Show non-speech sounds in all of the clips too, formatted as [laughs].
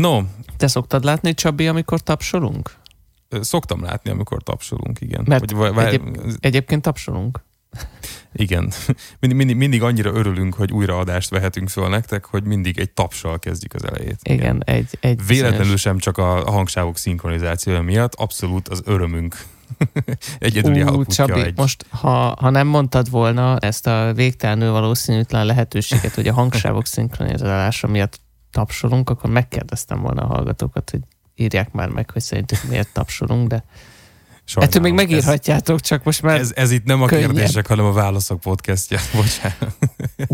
No. Te szoktad látni, Csabi, amikor tapsolunk? Szoktam látni, amikor tapsolunk, igen. Mert Vagy, egyéb, egyébként tapsolunk. Igen. [laughs] Mindig, mindig, mindig annyira örülünk, hogy újra adást vehetünk föl nektek, hogy mindig egy tapsal kezdjük az elejét. Igen, igen. egy, egy Véletlenül sem csak a hangsávok szinkronizációja miatt, abszolút az örömünk [laughs] egyedüli Ú, Csabi, egy... most ha, ha nem mondtad volna ezt a végtelenül valószínűtlen lehetőséget, hogy a hangsávok [laughs] szinkronizálása miatt tapsolunk, akkor megkérdeztem volna a hallgatókat, hogy írják már meg, hogy szerintük miért tapsolunk, de Sajnálom. Ettől még megírhatjátok, ez, csak most már Ez, ez itt nem a könnyebb. kérdések, hanem a válaszok podcastja. [laughs] Bocsánat.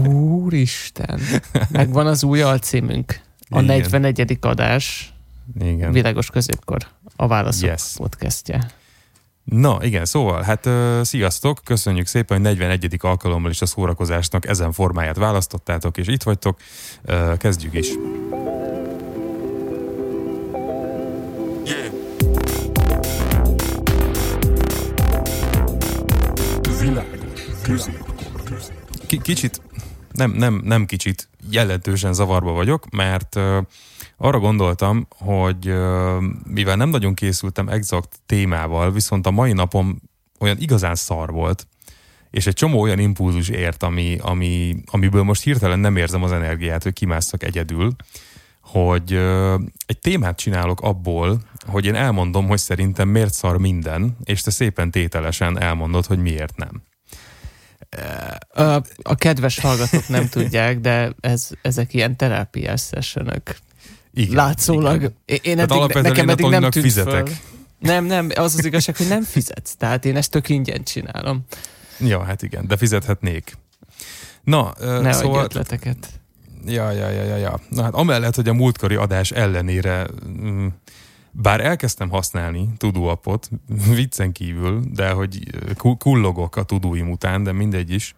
Úristen. Megvan az új alcímünk. A Igen. 41. adás. Igen. Világos középkor. A válaszok yes. podcastja. Na igen, szóval, hát uh, sziasztok, köszönjük szépen, hogy 41. alkalommal is a szórakozásnak ezen formáját választottátok, és itt vagytok. Uh, kezdjük is. K- kicsit, nem, nem, nem kicsit, jelentősen zavarba vagyok, mert uh, arra gondoltam, hogy mivel nem nagyon készültem exakt témával, viszont a mai napom olyan igazán szar volt, és egy csomó olyan impulzus ért, ami, ami, amiből most hirtelen nem érzem az energiát, hogy kimásszak egyedül, hogy egy témát csinálok abból, hogy én elmondom, hogy szerintem miért szar minden, és te szépen tételesen elmondod, hogy miért nem. A, a kedves hallgatók nem tudják, de ez, ezek ilyen terápiás sessionök. Igen, Látszólag. Igen. Én eddig, nekem eddig nem tűnt fizetek. Föl. Nem, nem, az az igazság, hogy nem fizetsz. Tehát én ezt tök ingyen csinálom. Ja, hát igen, de fizethetnék. Na, ne szóval... ötleteket. Ja, ja, ja, ja, ja. Na hát amellett, hogy a múltkori adás ellenére mm, bár elkezdtem használni tudóapot, [laughs] viccen kívül, de hogy kullogok a tudóim után, de mindegy is,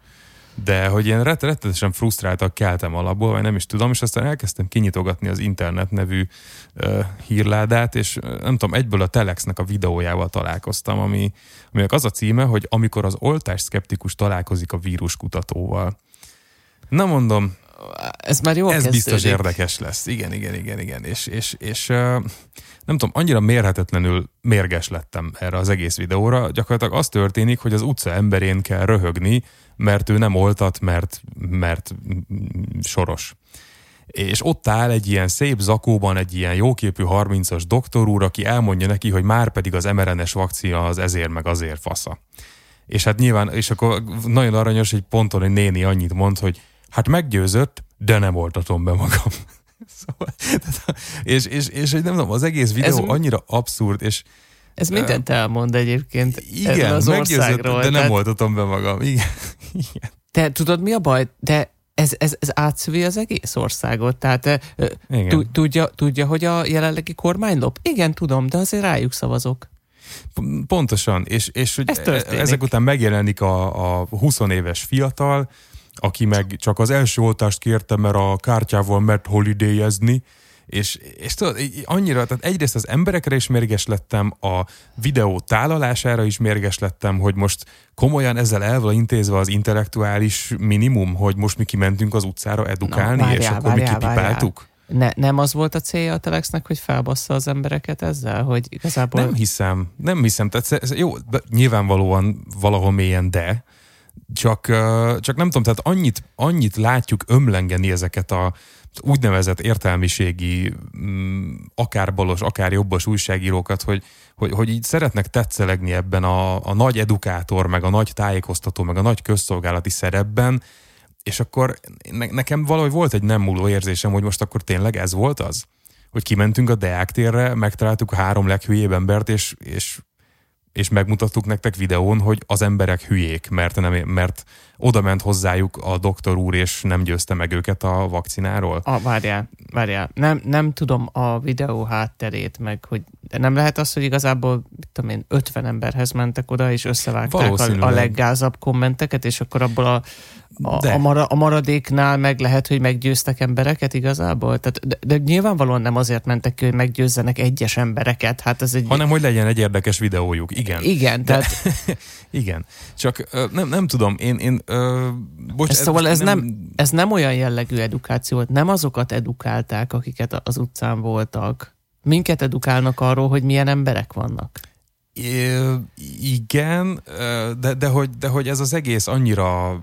de hogy ilyen rett, rettetesen frusztráltak keltem alapból, vagy nem is tudom, és aztán elkezdtem kinyitogatni az internet nevű uh, hírládát, és nem tudom, egyből a Telexnek a videójával találkoztam, ami, aminek az a címe, hogy amikor az oltás szkeptikus találkozik a víruskutatóval. Na mondom, ez már jó Ez kezdődik. biztos érdekes lesz. Igen, igen, igen, igen. És, és, és uh, nem tudom, annyira mérhetetlenül mérges lettem erre az egész videóra. Gyakorlatilag az történik, hogy az utca emberén kell röhögni, mert ő nem oltat, mert, mert soros. És ott áll egy ilyen szép zakóban egy ilyen jóképű 30-as doktor úr, aki elmondja neki, hogy már pedig az mRNS vakcina az ezért meg azért fasza. És hát nyilván, és akkor nagyon aranyos, hogy ponton egy néni annyit mond, hogy hát meggyőzött, de nem oltatom be magam. [laughs] Szóval, és, és, és, és nem tudom, az egész videó ez annyira abszurd, és ez mindent elmond egyébként igen, az országról. de nem tehát... oltatom be magam. Igen. [laughs] igen. Te tudod, mi a baj? De ez, ez, ez átszövi az egész országot. Tehát tudja, tudja, hogy a jelenlegi kormány lop? Igen, tudom, de azért rájuk szavazok. Pontosan, és, és hogy Ez ezek után megjelenik a, a 20 éves fiatal, aki meg csak az első oltást kérte, mert a kártyával mert holidayezni, és, és tudod, annyira, tehát egyrészt az emberekre is mérges lettem, a videó tálalására is mérges lettem, hogy most komolyan ezzel el van intézve az intellektuális minimum, hogy most mi kimentünk az utcára edukálni, Na, várjál, és akkor várjál, mi kipipáltuk? Ne, nem az volt a célja a Telexnek, hogy felbassza az embereket ezzel, hogy igazából... Nem hiszem, nem hiszem. Tehát ez, jó, nyilvánvalóan valahol mélyen, de csak, csak nem tudom, tehát annyit, annyit látjuk ömlengeni ezeket a úgynevezett értelmiségi, mm, akár balos, akár jobbos újságírókat, hogy, hogy, hogy így szeretnek tetszelegni ebben a, a nagy edukátor, meg a nagy tájékoztató, meg a nagy közszolgálati szerepben, és akkor ne, nekem valahogy volt egy nem múló érzésem, hogy most akkor tényleg ez volt az? Hogy kimentünk a Deák térre, megtaláltuk a három leghülyébb embert, és, és és megmutattuk nektek videón, hogy az emberek hülyék, mert, nem, mert oda ment hozzájuk a doktor úr, és nem győzte meg őket a vakcináról. A, várjál, várjál. Nem, nem tudom a videó hátterét, meg hogy De nem lehet az, hogy igazából, mit tudom én, 50 emberhez mentek oda, és összevágták a, a leggázabb kommenteket, és akkor abból a, a, a, mara, a maradéknál meg lehet, hogy meggyőztek embereket igazából? Tehát, de, de nyilvánvalóan nem azért mentek ki, hogy meggyőzzenek egyes embereket. Hát ez egy... Hanem, hogy legyen egy érdekes videójuk, igen. Igen, de, tehát... [laughs] igen. Csak nem, nem tudom, én... én uh, bocs, ez, szóval ez nem, nem, ez nem olyan jellegű edukáció volt. Nem azokat edukálták, akiket az utcán voltak. Minket edukálnak arról, hogy milyen emberek vannak. I, igen, de, de, hogy, de hogy ez az egész annyira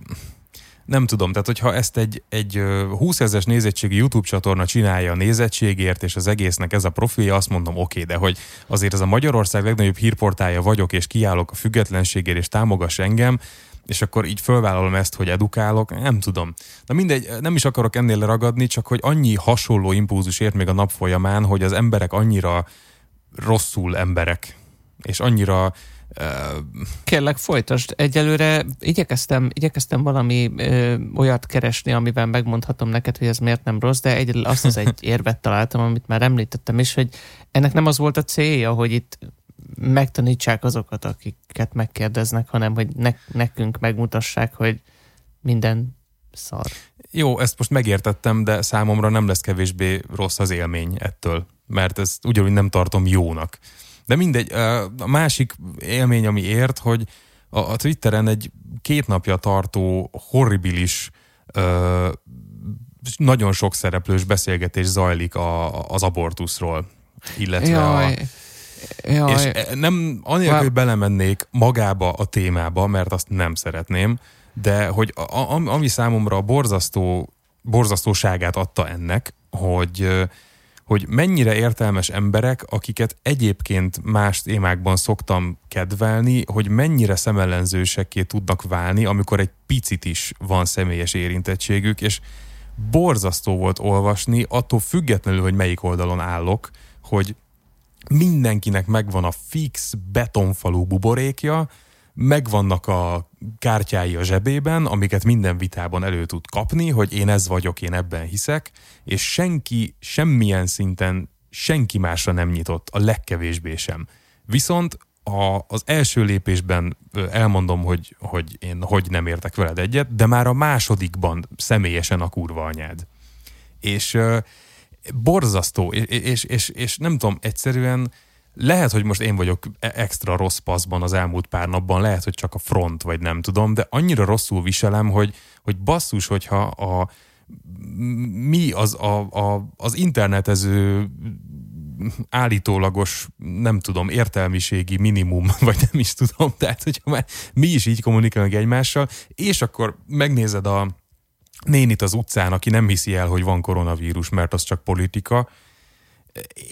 nem tudom, tehát hogyha ezt egy, egy 20 ezeres nézettségi YouTube csatorna csinálja a nézettségért, és az egésznek ez a profilja, azt mondom, oké, okay, de hogy azért ez a Magyarország legnagyobb hírportálja vagyok, és kiállok a függetlenségért, és támogass engem, és akkor így fölvállalom ezt, hogy edukálok, nem tudom. Na mindegy, nem is akarok ennél ragadni, csak hogy annyi hasonló impulzus ért még a nap folyamán, hogy az emberek annyira rosszul emberek, és annyira Kérlek, folytasd. Egyelőre igyekeztem, igyekeztem valami ö, olyat keresni, amivel megmondhatom neked, hogy ez miért nem rossz, de egy, azt az egy [laughs] érvet találtam, amit már említettem is, hogy ennek nem az volt a célja, hogy itt megtanítsák azokat, akiket megkérdeznek, hanem hogy ne, nekünk megmutassák, hogy minden szar. Jó, ezt most megértettem, de számomra nem lesz kevésbé rossz az élmény ettől, mert ezt ugyanúgy nem tartom jónak. De mindegy, a másik élmény, ami ért, hogy a, a Twitteren egy két napja tartó horribilis nagyon sok szereplős beszélgetés zajlik a, az abortuszról, illetve Jaj. a... Jaj. És e, nem, anélkül, hogy belemennék magába a témába, mert azt nem szeretném, de hogy a, ami számomra a borzasztó, borzasztóságát adta ennek, hogy hogy mennyire értelmes emberek, akiket egyébként más témákban szoktam kedvelni, hogy mennyire szemellenzősekké tudnak válni, amikor egy picit is van személyes érintettségük, és borzasztó volt olvasni, attól függetlenül, hogy melyik oldalon állok, hogy mindenkinek megvan a fix betonfalú buborékja, megvannak a kártyái a zsebében, amiket minden vitában elő tud kapni, hogy én ez vagyok, én ebben hiszek, és senki semmilyen szinten senki másra nem nyitott, a legkevésbé sem. Viszont a, az első lépésben elmondom, hogy, hogy én hogy nem értek veled egyet, de már a másodikban személyesen a kurva anyád. És uh, borzasztó, és, és, és, és nem tudom, egyszerűen lehet, hogy most én vagyok e- extra rossz paszban az elmúlt pár napban, lehet, hogy csak a front, vagy nem tudom, de annyira rosszul viselem, hogy, hogy basszus, hogyha a, mi az, a, a, az internetező állítólagos, nem tudom, értelmiségi minimum, [laughs] vagy nem is tudom, tehát hogyha már mi is így kommunikálunk egymással, és akkor megnézed a nénit az utcán, aki nem hiszi el, hogy van koronavírus, mert az csak politika,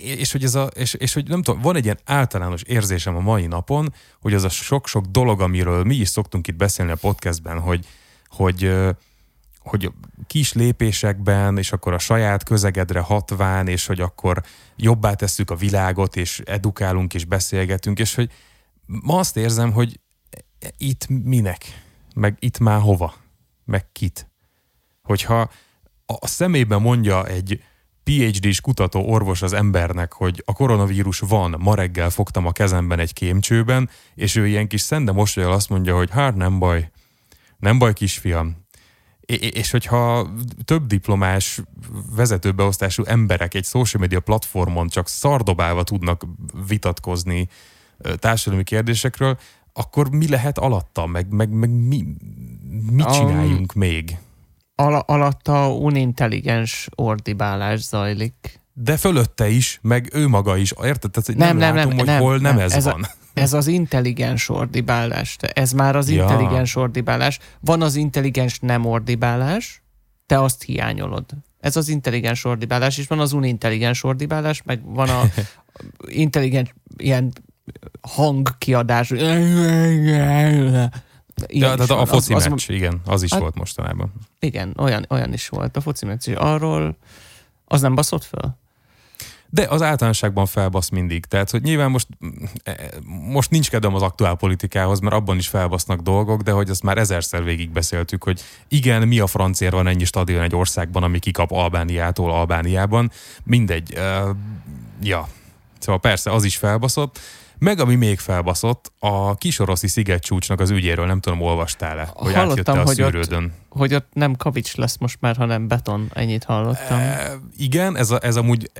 és hogy, ez a, és, és hogy nem tudom, van egy ilyen általános érzésem a mai napon, hogy az a sok-sok dolog, amiről mi is szoktunk itt beszélni a podcastben, hogy, hogy, hogy kis lépésekben, és akkor a saját közegedre hatván, és hogy akkor jobbá tesszük a világot, és edukálunk, és beszélgetünk, és hogy ma azt érzem, hogy itt minek, meg itt már hova, meg kit. Hogyha a szemében mondja egy PhD-s kutató orvos az embernek, hogy a koronavírus van, ma reggel fogtam a kezemben egy kémcsőben, és ő ilyen kis szende mosolyal azt mondja, hogy hát nem baj, nem baj kisfiam. És hogyha több diplomás vezetőbeosztású emberek egy social media platformon csak szardobálva tudnak vitatkozni társadalmi kérdésekről, akkor mi lehet alatta, meg, meg, meg mi, mit csináljunk um, még? Al- alatta unintelligens ordibálás zajlik. De fölötte is, meg ő maga is. Érted? Tehát, hogy nem, nem, nem, látom, nem, hogy nem, hol nem, nem ez, ez van. A, ez az intelligens ordibálás. Ez már az ja. intelligens ordibálás. Van az intelligens nem ordibálás, te azt hiányolod. Ez az intelligens ordibálás, és van az unintelligens ordibálás, meg van a [laughs] intelligens ilyen hangkiadás. Ja, tehát a foci az, meccs, az, igen, az is hát, volt mostanában. Igen, olyan, olyan is volt a foci meccs, és arról az nem baszott föl? De az általánosságban felbasz mindig. Tehát, hogy nyilván most, most nincs kedvem az aktuál politikához, mert abban is felbasznak dolgok, de hogy azt már ezerszer végig beszéltük, hogy igen, mi a francér van ennyi stadion egy országban, ami kikap Albániától Albániában. Mindegy. Uh, ja, Szóval persze, az is felbaszott. Meg ami még felbaszott, a kisoroszi szigetcsúcsnak az ügyéről nem tudom, olvastál-e, hogy Hallottam, a hogy szűrődön. Ott, hogy ott nem kavics lesz most már, hanem beton, ennyit hallottam. E, igen, ez, a, ez amúgy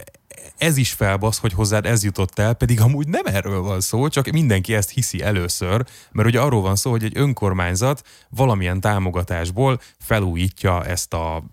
ez is felbasz, hogy hozzád ez jutott el, pedig amúgy nem erről van szó, csak mindenki ezt hiszi először, mert ugye arról van szó, hogy egy önkormányzat valamilyen támogatásból felújítja ezt a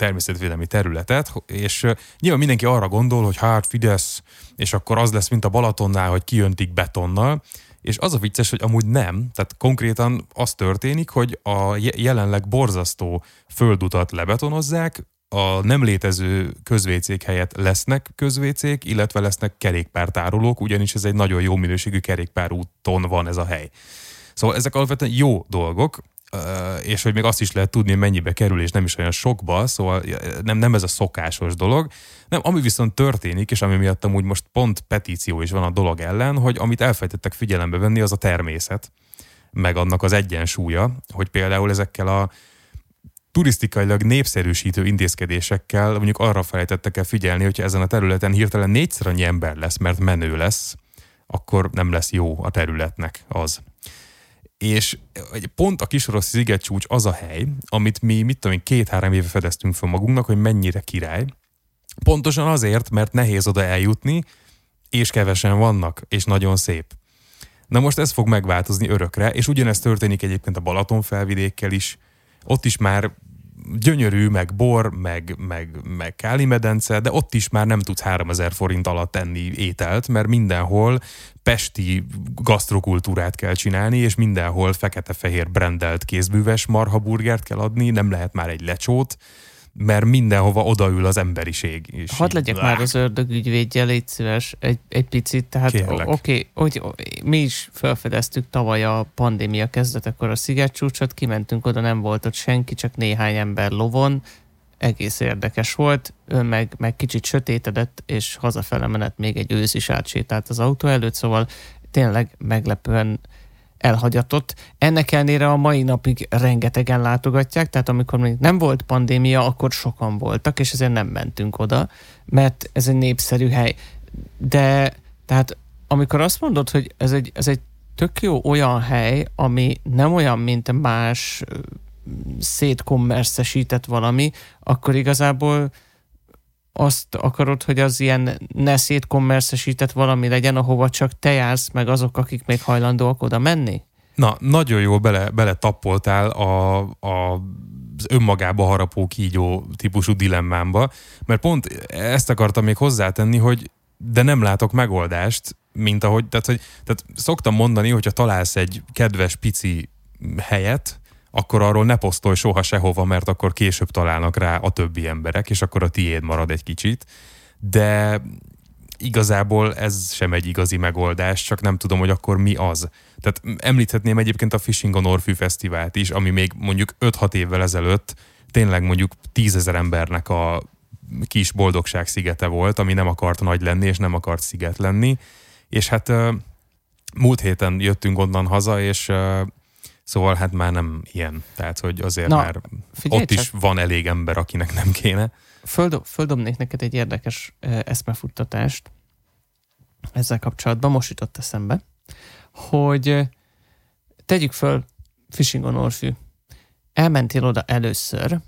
természetvédelmi területet, és nyilván mindenki arra gondol, hogy hát Fidesz, és akkor az lesz, mint a Balatonnál, hogy kijöntik betonnal, és az a vicces, hogy amúgy nem, tehát konkrétan az történik, hogy a jelenleg borzasztó földutat lebetonozzák, a nem létező közvécék helyett lesznek közvécék, illetve lesznek kerékpártárolók, ugyanis ez egy nagyon jó minőségű kerékpárúton van ez a hely. Szóval ezek alapvetően jó dolgok, és hogy még azt is lehet tudni, mennyibe kerül, és nem is olyan sokba, szóval nem, nem ez a szokásos dolog. Nem, ami viszont történik, és ami miatt amúgy most pont petíció is van a dolog ellen, hogy amit elfejtettek figyelembe venni, az a természet, meg annak az egyensúlya, hogy például ezekkel a turisztikailag népszerűsítő intézkedésekkel mondjuk arra felejtettek el figyelni, hogyha ezen a területen hirtelen négyszer annyi ember lesz, mert menő lesz, akkor nem lesz jó a területnek az. És pont a Kisorosz szigetcsúcs az a hely, amit mi, mit tudom én, két-három éve fedeztünk fel magunknak, hogy mennyire király. Pontosan azért, mert nehéz oda eljutni, és kevesen vannak, és nagyon szép. Na most ez fog megváltozni örökre, és ugyanezt történik egyébként a Balaton felvidékkel is, ott is már gyönyörű, meg bor, meg, meg, meg Káli medence, de ott is már nem tudsz 3000 forint alatt enni ételt, mert mindenhol pesti gasztrokultúrát kell csinálni, és mindenhol fekete-fehér brendelt kézbűves marhaburgert kell adni, nem lehet már egy lecsót, mert mindenhova odaül az emberiség. És Hadd legyek lák. már az ördög ügyvédje, légy szíves, egy, egy picit. Tehát oké, okay, hogy mi is felfedeztük tavaly a pandémia kezdetekor a szigetcsúcsot, kimentünk oda, nem volt ott senki, csak néhány ember lovon, egész érdekes volt, ő meg, meg kicsit sötétedett, és hazafele menet még egy ősz is átsétált az autó előtt, szóval tényleg meglepően elhagyatott. Ennek ellenére a mai napig rengetegen látogatják, tehát amikor még nem volt pandémia, akkor sokan voltak, és ezért nem mentünk oda, mert ez egy népszerű hely. De tehát amikor azt mondod, hogy ez egy, ez egy tök jó olyan hely, ami nem olyan, mint más szétkommerszesített valami, akkor igazából azt akarod, hogy az ilyen ne szétkommerszesített valami legyen, ahova csak te jársz, meg azok, akik még hajlandóak oda menni? Na, nagyon jól bele, bele tappoltál a, a, az önmagába harapó kígyó típusú dilemmámba, mert pont ezt akartam még hozzátenni, hogy de nem látok megoldást, mint ahogy, tehát, hogy, tehát szoktam mondani, hogyha találsz egy kedves pici helyet, akkor arról ne posztolj soha sehova, mert akkor később találnak rá a többi emberek, és akkor a tiéd marad egy kicsit. De igazából ez sem egy igazi megoldás, csak nem tudom, hogy akkor mi az. Tehát említhetném egyébként a Fishing on Orfű Fesztivált is, ami még mondjuk 5-6 évvel ezelőtt tényleg mondjuk tízezer embernek a kis boldogság szigete volt, ami nem akart nagy lenni, és nem akart sziget lenni. És hát múlt héten jöttünk onnan haza, és Szóval hát már nem ilyen. Tehát, hogy azért Na, már ott csak. is van elég ember, akinek nem kéne. Földob, földobnék neked egy érdekes eszmefuttatást ezzel kapcsolatban, most jutott eszembe, hogy tegyük föl Fishing on Orfű. Elmentél oda először,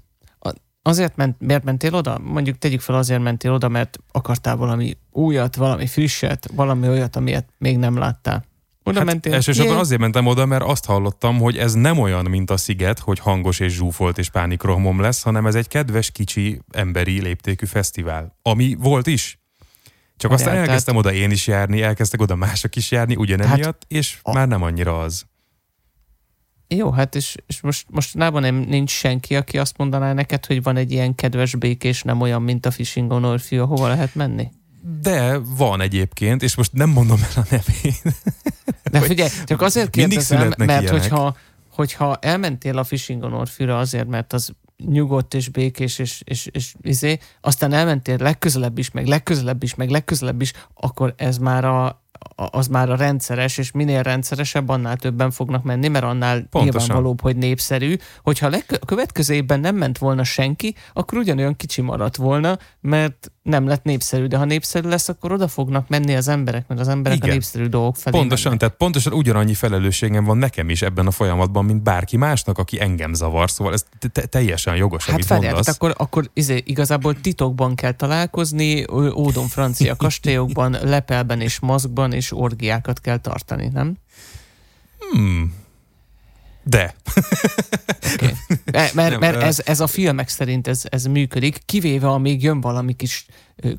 Azért ment, miért mentél oda? Mondjuk tegyük fel azért mentél oda, mert akartál valami újat, valami frisset, valami olyat, amilyet még nem láttál. Oda hát mentél? Elsősorban azért mentem oda, mert azt hallottam, hogy ez nem olyan, mint a sziget, hogy hangos és zsúfolt és pánikrohmom lesz, hanem ez egy kedves, kicsi, emberi léptékű fesztivál. Ami volt is. Csak aztán tehát... elkezdtem oda én is járni, elkezdtek oda mások is járni ugyanemiatt, hát, és a... már nem annyira az. Jó, hát és, és most, most nában nem, nincs senki, aki azt mondaná neked, hogy van egy ilyen kedves békés, nem olyan, mint a Fishing on Orfű, hova lehet menni? De van egyébként, és most nem mondom el a nevét. De figyelj, csak azért kérdezem, mert hogyha, hogyha elmentél a Fishing on Orfűre azért, mert az nyugodt és békés, és, és, és izé, aztán elmentél legközelebb is, meg legközelebb is, meg legközelebb is, akkor ez már a az már a rendszeres, és minél rendszeresebb, annál többen fognak menni, mert annál Pontosan. nyilvánvalóbb, hogy népszerű. Hogyha a következő évben nem ment volna senki, akkor ugyanolyan kicsi maradt volna, mert nem lett népszerű, de ha népszerű lesz, akkor oda fognak menni az emberek, mert az emberek Igen. a népszerű dolgok felé Pontosan, mennek. tehát pontosan ugyanannyi felelősségem van nekem is ebben a folyamatban, mint bárki másnak, aki engem zavar, szóval ez te- teljesen jogos, hát amit feljárt, mondasz. akkor, akkor izé, igazából titokban kell találkozni, ódon francia [laughs] kastélyokban, lepelben és maszkban, és orgiákat kell tartani, nem? Hmm. De. Okay. [laughs] Mert, mert, mert ez, ez a filmek szerint ez, ez működik, kivéve amíg jön valami kis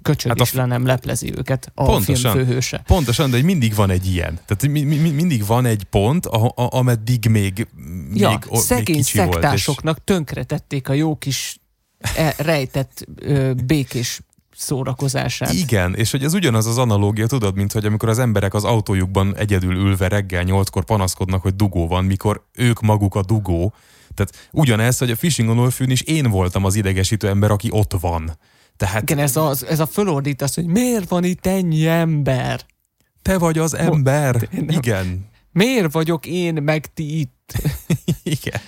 köcsög hát is a... le nem leplezi őket a pontosan, film főhőse. Pontosan, de mindig van egy ilyen. Tehát mi, mi, mindig van egy pont, a, a, ameddig még, még, ja, még szegény kicsi szektásoknak volt, és... tönkretették a jó kis e, rejtett ö, békés szórakozását. Igen, és hogy ez ugyanaz az analógia, tudod, mint hogy amikor az emberek az autójukban egyedül ülve reggel nyolckor panaszkodnak, hogy dugó van, mikor ők maguk a dugó. Tehát ugyanez, hogy a Fishing on Olfűn is én voltam az idegesítő ember, aki ott van. Tehát... Igen, ez a, ez a fölordítás, hogy miért van itt ennyi ember? Te vagy az ember. Igen. Miért vagyok én, meg ti itt? [laughs] Igen.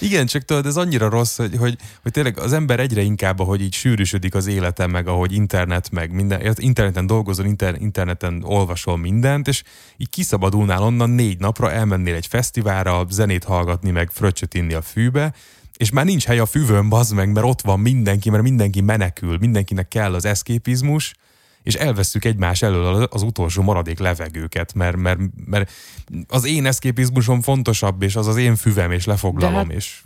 Igen, csak tudod, ez annyira rossz, hogy, hogy, hogy tényleg az ember egyre inkább, ahogy így sűrűsödik az élete, meg ahogy internet, meg minden, interneten dolgozol, inter, interneten olvasol mindent, és így kiszabadulnál onnan négy napra, elmennél egy fesztiválra, zenét hallgatni, meg fröccsöt inni a fűbe, és már nincs hely a füvön, bazd meg, mert ott van mindenki, mert mindenki menekül, mindenkinek kell az eszképizmus, és elveszük egymás elől az utolsó maradék levegőket, mert, mert, mert az én eszképizmusom fontosabb, és az az én füvem, és lefoglalom, hát, és...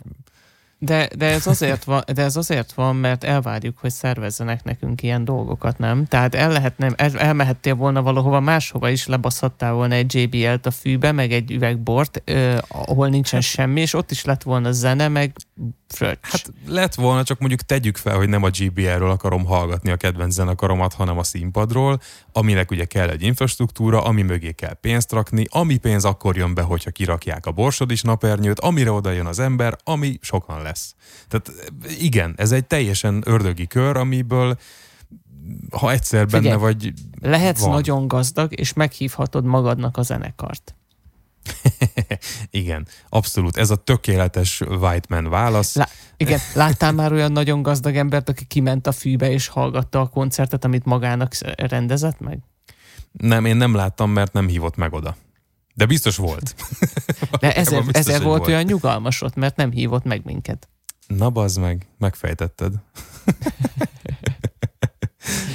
De, de, ez azért van, de ez azért van, mert elvárjuk, hogy szervezzenek nekünk ilyen dolgokat, nem? Tehát el lehetne, el, elmehettél volna valahova máshova is, lebaszhattál volna egy JBL-t a fűbe, meg egy üvegbort, eh, ahol nincsen hát, semmi, és ott is lett volna zene, meg fröccs. Hát lett volna, csak mondjuk tegyük fel, hogy nem a GBL-ről akarom hallgatni a kedvenc zenekaromat, hanem a színpadról, aminek ugye kell egy infrastruktúra, ami mögé kell pénzt rakni, ami pénz akkor jön be, hogyha kirakják a borsodis napernyőt, amire oda jön az ember, ami sokan lesz. Tehát igen, ez egy teljesen ördögi kör, amiből ha egyszer benne Figyelj, vagy... Lehetsz van. nagyon gazdag, és meghívhatod magadnak a zenekart. [laughs] igen, abszolút. Ez a tökéletes white man válasz. Lá- igen, láttál már olyan nagyon gazdag embert, aki kiment a fűbe és hallgatta a koncertet, amit magának rendezett meg? Nem, én nem láttam, mert nem hívott meg oda. De biztos volt. [laughs] De ezért, biztos, ezért volt, volt olyan nyugalmas ott, mert nem hívott meg minket. Na bazd meg, megfejtetted. [laughs]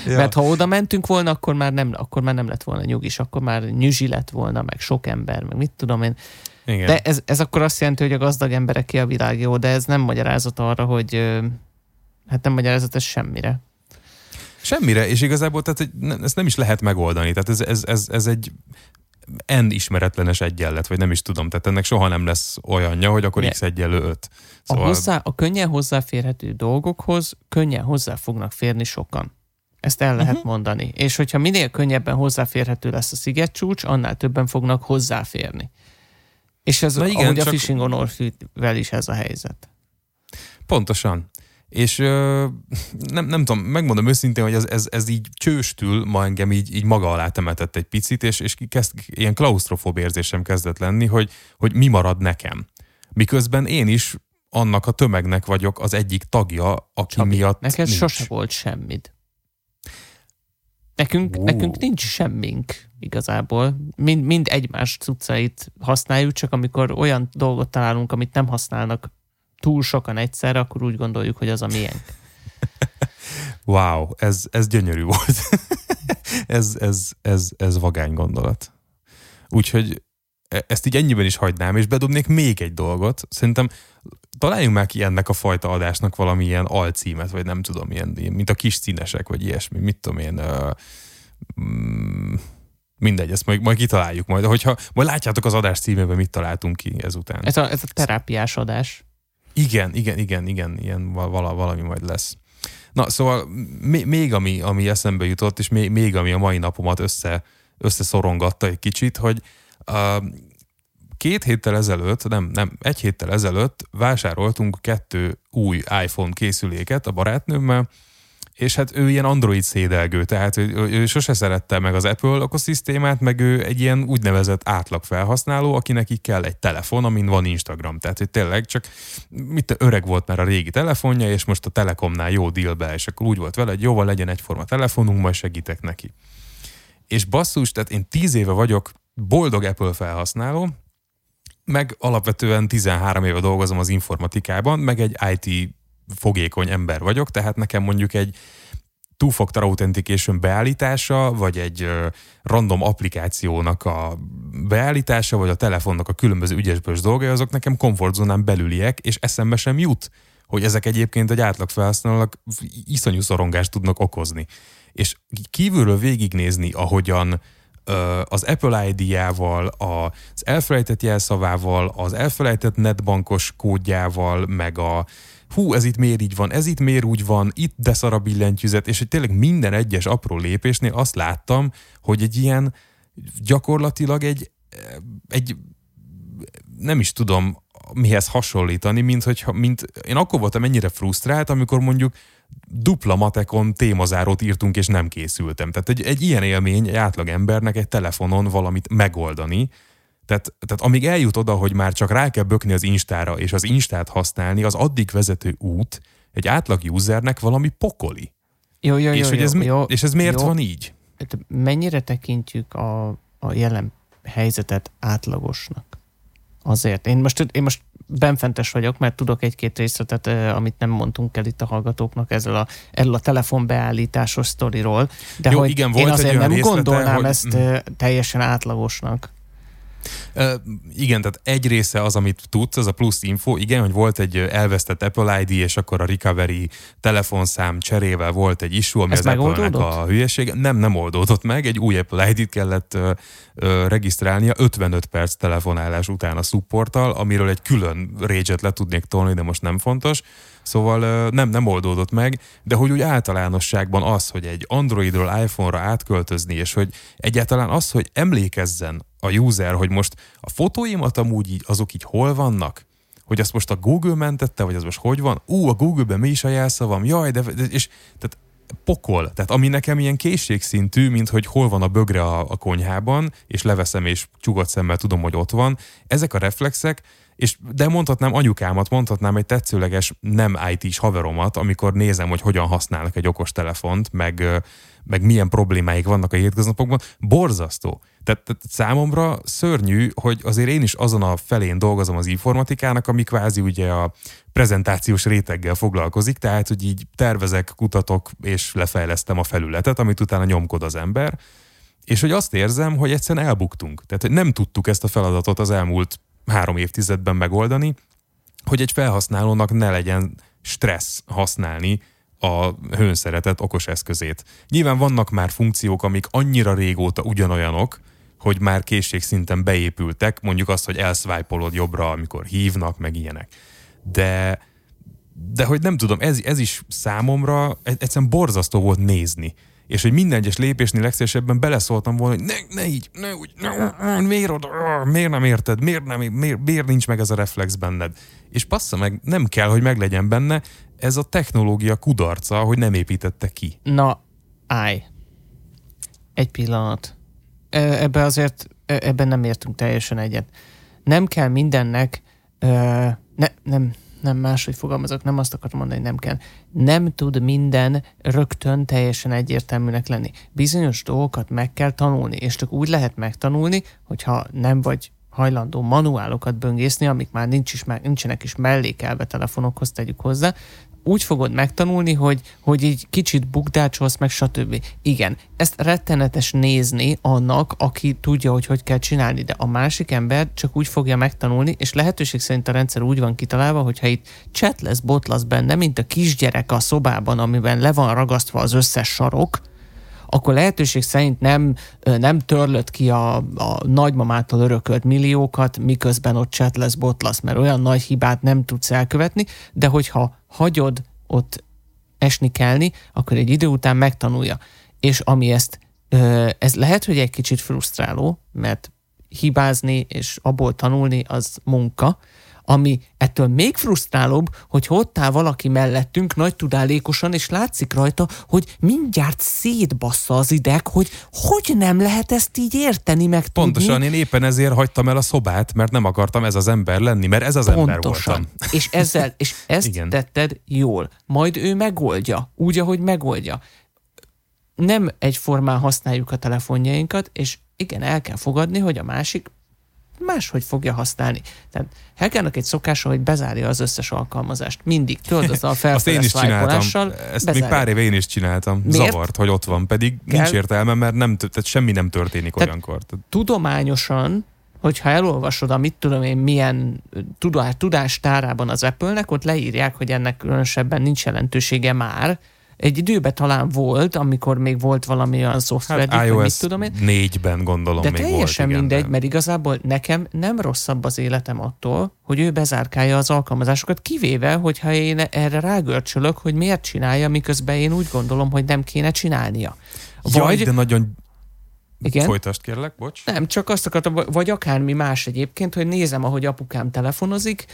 ja. Mert ha oda mentünk volna, akkor már nem, akkor már nem lett volna nyugis, akkor már nyüzsi lett volna, meg sok ember, meg mit tudom én. Igen. De ez, ez akkor azt jelenti, hogy a gazdag emberek ki a világ jó, de ez nem magyarázat arra, hogy hát nem magyarázat ez semmire. Semmire, és igazából tehát, ezt nem is lehet megoldani. Tehát ez, ez, ez, ez egy n ismeretlenes egyenlet, vagy nem is tudom, tehát ennek soha nem lesz olyanja, hogy akkor x egyenlő 5. Szóval... A, hozzá, a könnyen hozzáférhető dolgokhoz könnyen hozzá fognak férni sokan. Ezt el lehet uh-huh. mondani. És hogyha minél könnyebben hozzáférhető lesz a szigetcsúcs, annál többen fognak hozzáférni. És ez Na igen, ahogy csak... a Fishing on Orfűvel is ez a helyzet. Pontosan. És ö, nem, nem tudom, megmondom őszintén, hogy ez, ez, ez így csőstül ma engem így, így maga alá temetett egy picit, és, és kezd, ilyen klaustrofób érzésem kezdett lenni, hogy, hogy mi marad nekem. Miközben én is annak a tömegnek vagyok az egyik tagja, aki Csabi, miatt Neked nincs. sose volt semmid. Nekünk, uh. nekünk nincs semmink igazából. Mind, mind egymás cuccait használjuk, csak amikor olyan dolgot találunk, amit nem használnak túl sokan egyszerre, akkor úgy gondoljuk, hogy az a miénk. [laughs] Wow, ez, ez gyönyörű volt. [laughs] ez, ez, ez, ez vagány gondolat. Úgyhogy e, ezt így ennyiben is hagynám, és bedobnék még egy dolgot. Szerintem találjunk már ki ennek a fajta adásnak valamilyen alcímet, vagy nem tudom, ilyen, ilyen mint a kis színesek, vagy ilyesmi, mit tudom én, uh, mm, mindegy, ezt majd, majd kitaláljuk majd. Hogyha majd látjátok az adás címében, mit találtunk ki ezután. Ez a, ez a terápiás adás. Igen, igen, igen, igen, ilyen vala, valami majd lesz. Na, szóval még ami, ami eszembe jutott, és még, még ami a mai napomat össze, összeszorongatta egy kicsit, hogy uh, két héttel ezelőtt, nem, nem, egy héttel ezelőtt vásároltunk kettő új iPhone készüléket a barátnőmmel, és hát ő ilyen Android szédelgő, tehát ő, ő sose szerette meg az Apple ökoszisztémát, meg ő egy ilyen úgynevezett átlag felhasználó, akinek így kell egy telefon, amin van Instagram. Tehát, hogy tényleg csak mit öreg volt már a régi telefonja, és most a Telekomnál jó dealbe, és akkor úgy volt vele, hogy jóval legyen egyforma telefonunk, majd segítek neki. És basszus, tehát én tíz éve vagyok boldog Apple felhasználó, meg alapvetően 13 éve dolgozom az informatikában, meg egy IT fogékony ember vagyok, tehát nekem mondjuk egy two-factor authentication beállítása, vagy egy random applikációnak a beállítása, vagy a telefonnak a különböző ügyesbős dolgai, azok nekem komfortzónán belüliek, és eszembe sem jut, hogy ezek egyébként egy átlag felhasználónak iszonyú szorongást tudnak okozni. És kívülről végignézni, ahogyan az Apple ID-jával, az elfelejtett jelszavával, az elfelejtett netbankos kódjával, meg a hú, ez itt miért így van, ez itt miért úgy van, itt de szar a billentyűzet, és hogy tényleg minden egyes apró lépésnél azt láttam, hogy egy ilyen gyakorlatilag egy, egy nem is tudom mihez hasonlítani, mint hogyha, mint én akkor voltam ennyire frusztrált, amikor mondjuk dupla matekon témazárót írtunk, és nem készültem. Tehát egy, egy ilyen élmény egy átlag embernek egy telefonon valamit megoldani, tehát, tehát amíg eljut oda, hogy már csak rá kell bökni az Instára, és az Instát használni, az addig vezető út egy átlag usernek valami pokoli. Jó, jó, és, jó, hogy jó, ez, jó, és ez miért jó. van így? Hát mennyire tekintjük a, a jelen helyzetet átlagosnak? Azért. Én most, én most benfentes vagyok, mert tudok egy-két részletet, amit nem mondtunk el itt a hallgatóknak ezzel a, ezzel a telefonbeállításos sztoriról, de Jó, hogy igen, volt én azért nem részlete, gondolnám hogy... ezt teljesen átlagosnak. Igen, tehát egy része az, amit tudsz, az a plusz info, igen, hogy volt egy elvesztett Apple ID, és akkor a recovery telefonszám cserével volt egy issue, ami Ez az Apple-nek a hülyeség. Nem, nem oldódott meg, egy új Apple ID-t kellett uh, uh, regisztrálnia 55 perc telefonálás után a supporttal, amiről egy külön rage le tudnék tolni, de most nem fontos. Szóval nem, nem oldódott meg, de hogy úgy általánosságban az, hogy egy Androidról iPhone-ra átköltözni, és hogy egyáltalán az, hogy emlékezzen a user, hogy most a fotóimat amúgy így, azok így hol vannak, hogy azt most a Google mentette, vagy az most hogy van? Ú, a Google-ben mi is a jelszavam? Jaj, de, de és tehát pokol. Tehát ami nekem ilyen készségszintű, mint hogy hol van a bögre a, a konyhában, és leveszem, és csugott szemmel tudom, hogy ott van. Ezek a reflexek, és de mondhatnám anyukámat, mondhatnám egy tetszőleges nem IT-s haveromat, amikor nézem, hogy hogyan használnak egy okos telefont, meg, meg milyen problémáik vannak a hétköznapokban, borzasztó. Tehát, tehát számomra szörnyű, hogy azért én is azon a felén dolgozom az informatikának, ami kvázi ugye a prezentációs réteggel foglalkozik, tehát hogy így tervezek, kutatok és lefejlesztem a felületet, amit utána nyomkod az ember, és hogy azt érzem, hogy egyszerűen elbuktunk. Tehát, nem tudtuk ezt a feladatot az elmúlt három évtizedben megoldani, hogy egy felhasználónak ne legyen stressz használni a hőnszeretett okos eszközét. Nyilván vannak már funkciók, amik annyira régóta ugyanolyanok, hogy már készségszinten beépültek, mondjuk azt, hogy elszvájpolod jobbra, amikor hívnak, meg ilyenek. De, de hogy nem tudom, ez, ez is számomra egyszerűen borzasztó volt nézni és hogy minden egyes lépésnél legszívesebben beleszóltam volna, hogy ne, ne így, ne úgy, ne, miért oda, miért nem érted, miért, nem, miért, miért nincs meg ez a reflex benned. És passza meg, nem kell, hogy meglegyen benne, ez a technológia kudarca, hogy nem építette ki. Na, állj. Egy pillanat. Ebbe azért, ebben nem értünk teljesen egyet. Nem kell mindennek, ne, nem, nem máshogy fogalmazok, nem azt akarom mondani, hogy nem kell. Nem tud minden rögtön teljesen egyértelműnek lenni. Bizonyos dolgokat meg kell tanulni, és csak úgy lehet megtanulni, hogyha nem vagy hajlandó manuálokat böngészni, amik már nincs is, nincsenek is mellékelve telefonokhoz, tegyük hozzá, úgy fogod megtanulni, hogy, hogy így kicsit bukdácsolsz, meg stb. Igen, ezt rettenetes nézni annak, aki tudja, hogy hogy kell csinálni, de a másik ember csak úgy fogja megtanulni, és lehetőség szerint a rendszer úgy van kitalálva, hogyha itt chat lesz, benne, mint a kisgyerek a szobában, amiben le van ragasztva az összes sarok, akkor lehetőség szerint nem, nem törlött ki a, a nagymamától örökölt milliókat, miközben ott chat lesz, bot lesz, mert olyan nagy hibát nem tudsz elkövetni, de hogyha hagyod ott esni kelni, akkor egy idő után megtanulja. És ami ezt, ez lehet, hogy egy kicsit frusztráló, mert hibázni és abból tanulni az munka, ami ettől még frusztrálóbb, hogy ott áll valaki mellettünk nagy tudálékosan, és látszik rajta, hogy mindjárt szétbassza az ideg, hogy hogy nem lehet ezt így érteni, meg Pontosan, tudni. én éppen ezért hagytam el a szobát, mert nem akartam ez az ember lenni, mert ez az ember Pontosan. voltam. És ezzel, és ezt Igen. tetted jól. Majd ő megoldja, úgy, ahogy megoldja. Nem egyformán használjuk a telefonjainkat, és igen, el kell fogadni, hogy a másik máshogy fogja használni. Tehát Helgának egy szokása, hogy bezárja az összes alkalmazást. Mindig tölt a Azt felfele én is csináltam. Ezt még bezárja. pár éve én is csináltam. Miért? Zavart, hogy ott van, pedig Kell- nincs értelme, mert nem, tehát semmi nem történik Tehát- olyankor. Tudományosan, hogyha elolvasod a mit tudom én milyen tudás, tudástárában az Apple-nek, ott leírják, hogy ennek különösebben nincs jelentősége már. Egy időben talán volt, amikor még volt valami olyan szoftver, Hát vagy mit iOS tudom én. 4-ben gondolom De még teljesen volt, mindegy, de- mert igazából nekem nem rosszabb az életem attól, hogy ő bezárkálja az alkalmazásokat, kivéve, hogyha én erre rágörcsölök, hogy miért csinálja, miközben én úgy gondolom, hogy nem kéne csinálnia. Jaj, de nagyon... Igen? Folytasd kérlek, bocs. Nem, csak azt akartam, vagy akármi más egyébként, hogy nézem, ahogy apukám telefonozik,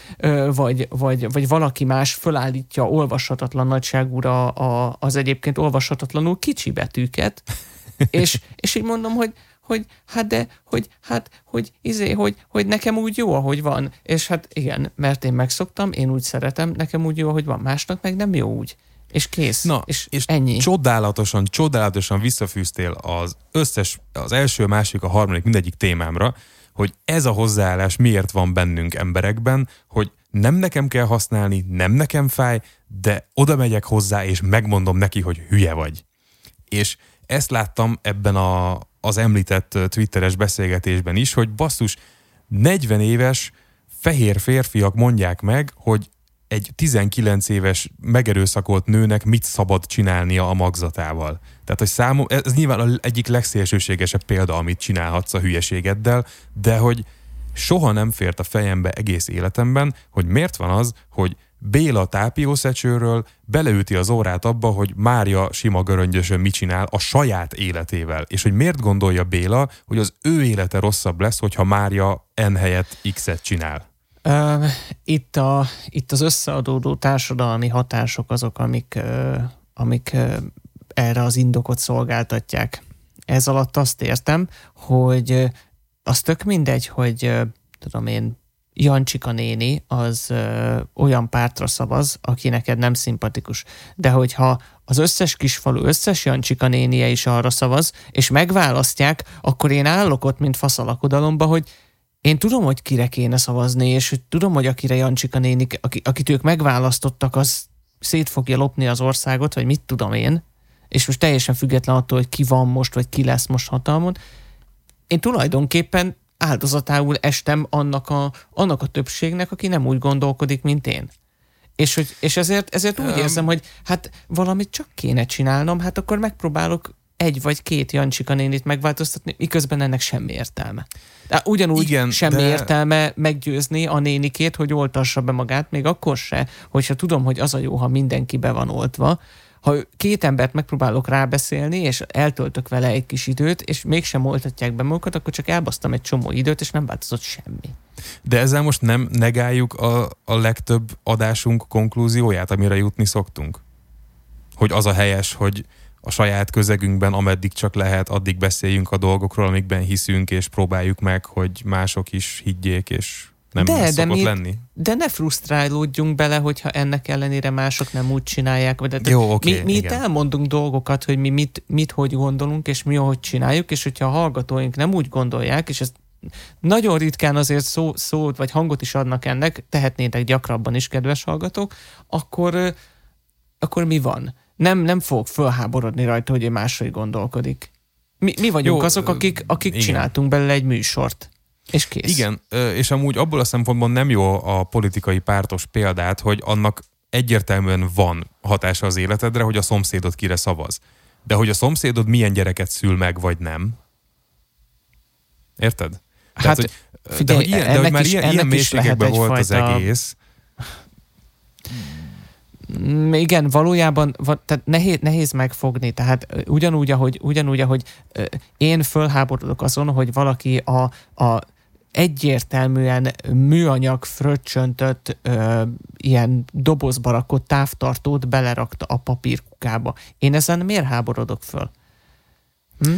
vagy, vagy, vagy valaki más fölállítja olvashatatlan nagyságúra a, az egyébként olvashatatlanul kicsi betűket, [laughs] és, és így mondom, hogy, hogy hát de, hogy hát, hogy izé, hogy, hogy nekem úgy jó, ahogy van. És hát igen, mert én megszoktam, én úgy szeretem, nekem úgy jó, ahogy van, másnak meg nem jó úgy. És kész. Na, és, és ennyi. csodálatosan, csodálatosan visszafűztél az összes, az első, második, a harmadik, mindegyik témámra, hogy ez a hozzáállás miért van bennünk emberekben, hogy nem nekem kell használni, nem nekem fáj, de oda megyek hozzá, és megmondom neki, hogy hülye vagy. És ezt láttam ebben a, az említett twitteres beszélgetésben is, hogy basszus, 40 éves fehér férfiak mondják meg, hogy egy 19 éves megerőszakolt nőnek mit szabad csinálnia a magzatával. Tehát, hogy számom, ez nyilván egyik legszélsőségesebb példa, amit csinálhatsz a hülyeségeddel, de hogy soha nem fért a fejembe egész életemben, hogy miért van az, hogy Béla tápiószecsőről beleüti az órát abba, hogy Mária sima göröngyösön mit csinál a saját életével. És hogy miért gondolja Béla, hogy az ő élete rosszabb lesz, hogyha Mária N helyett X-et csinál. Itt, a, itt az összeadódó társadalmi hatások azok, amik, amik erre az indokot szolgáltatják. Ez alatt azt értem, hogy az tök mindegy, hogy tudom én, Jancsika néni az ö, olyan pártra szavaz, aki neked nem szimpatikus. De hogyha az összes kisfalu összes Jancsika nénie is arra szavaz, és megválasztják, akkor én állok ott, mint faszalakodalomba, hogy én tudom, hogy kire kéne szavazni, és hogy tudom, hogy akire Jancsika néni, aki, akit ők megválasztottak, az szét fogja lopni az országot, vagy mit tudom én, és most teljesen független attól, hogy ki van most, vagy ki lesz most hatalmon. Én tulajdonképpen áldozatául estem annak a, annak a többségnek, aki nem úgy gondolkodik, mint én. És, hogy, és ezért, ezért úgy érzem, hogy hát valamit csak kéne csinálnom, hát akkor megpróbálok egy vagy két Jancsika nénit megváltoztatni, miközben ennek semmi értelme. De ugyanúgy Igen, semmi de... értelme meggyőzni a nénikét, hogy oltassa be magát, még akkor se, hogyha tudom, hogy az a jó, ha mindenki be van oltva. Ha két embert megpróbálok rábeszélni, és eltöltök vele egy kis időt, és mégsem oltatják be magukat, akkor csak elbasztam egy csomó időt, és nem változott semmi. De ezzel most nem negáljuk a, a legtöbb adásunk konklúzióját, amire jutni szoktunk? Hogy az a helyes, hogy a saját közegünkben, ameddig csak lehet, addig beszéljünk a dolgokról, amikben hiszünk, és próbáljuk meg, hogy mások is higgyék, és nem De- de, de mi- lenni. De ne frusztrálódjunk bele, hogyha ennek ellenére mások nem úgy csinálják. vagy- De, Jó, oké, mi, mi itt igen. elmondunk dolgokat, hogy mi mit, mit hogy gondolunk, és mi hogy csináljuk, és hogyha a hallgatóink nem úgy gondolják, és ezt nagyon ritkán azért szó, szót vagy hangot is adnak ennek, tehetnétek gyakrabban is, kedves hallgatók, akkor, akkor mi van? Nem, nem fog fölháborodni rajta, hogy ő máshogy gondolkodik. Mi, mi vagyunk Jó, azok, akik, akik igen. csináltunk belőle egy műsort. És kész. Igen, és amúgy abból a szempontból nem jó a politikai pártos példát, hogy annak egyértelműen van hatása az életedre, hogy a szomszédod kire szavaz. De hogy a szomszédod milyen gyereket szül meg, vagy nem. Érted? Hát, hogy, figyelj, de hogy, ilyen, de hogy már is- ilyen, ilyen mélységekben volt az egyfajta- egész. Mm, Igen, valójában va- tehát nehéz, nehéz megfogni. Tehát ugyanúgy, ahogy, ugyanúgy, ahogy én fölháborodok azon, hogy valaki a, a egyértelműen műanyag fröccsöntött ö, ilyen dobozba rakott távtartót belerakta a papírkukába. Én ezen miért háborodok föl? Hm?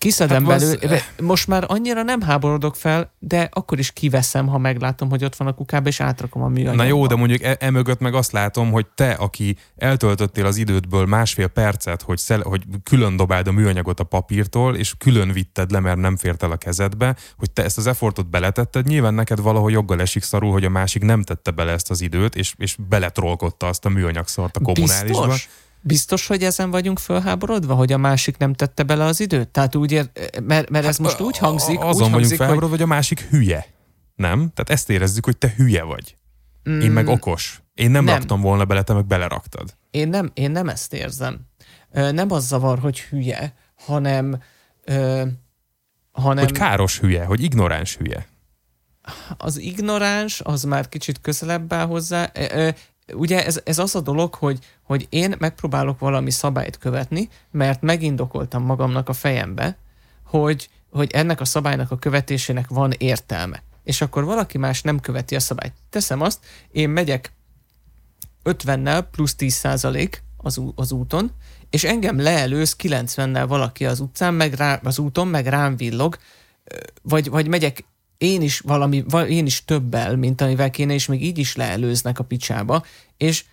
Kiszedem hát belőle, az... most már annyira nem háborodok fel, de akkor is kiveszem, ha meglátom, hogy ott van a kukába, és átrakom a műanyagba. Na jó, de mondjuk e, emögött meg azt látom, hogy te, aki eltöltöttél az idődből másfél percet, hogy, szel, hogy külön dobáld a műanyagot a papírtól, és külön vitted le, mert nem fért el a kezedbe, hogy te ezt az effortot beletetted, nyilván neked valahogy joggal esik szarul, hogy a másik nem tette bele ezt az időt, és, és beletrolkodta azt a műanyagszort a kommunálisba. Biztos? Biztos, hogy ezen vagyunk fölháborodva, hogy a másik nem tette bele az időt? Tehát úgy ér, mert, mert ez hát, most úgy hangzik, azon úgy vagyunk hangzik, felháborodva, hogy... hogy a másik hülye. Nem? Tehát ezt érezzük, hogy te hülye vagy. Mm. Én meg mm. okos. Én nem, nem raktam volna bele, te meg beleraktad. Én nem, én nem ezt érzem. Nem az zavar, hogy hülye, hanem... Ö, hanem... Hogy káros hülye, hogy ignoráns hülye. Az ignoráns, az már kicsit közelebb áll hozzá ugye ez, ez az a dolog, hogy, hogy én megpróbálok valami szabályt követni, mert megindokoltam magamnak a fejembe, hogy, hogy ennek a szabálynak a követésének van értelme. És akkor valaki más nem követi a szabályt. Teszem azt, én megyek 50-nel plusz 10 százalék az, az úton, és engem leelőz 90-nel valaki az utcán, meg rá, az úton, meg rám villog, vagy, vagy megyek én is valami, én is többel, mint amivel kéne, és még így is leelőznek a picsába, és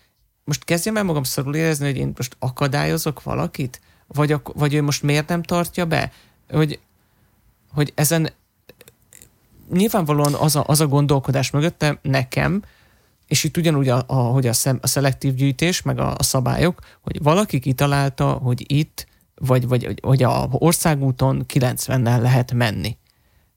most kezdjem el magam szorul érezni, hogy én most akadályozok valakit? Vagy, ak- vagy ő most miért nem tartja be? Hogy, hogy ezen nyilvánvalóan az a, az a gondolkodás mögötte nekem, és itt ugyanúgy, a, a, hogy a, szem, a szelektív gyűjtés, meg a, a szabályok, hogy valaki kitalálta, hogy itt, vagy, vagy, vagy a országúton 90-nel lehet menni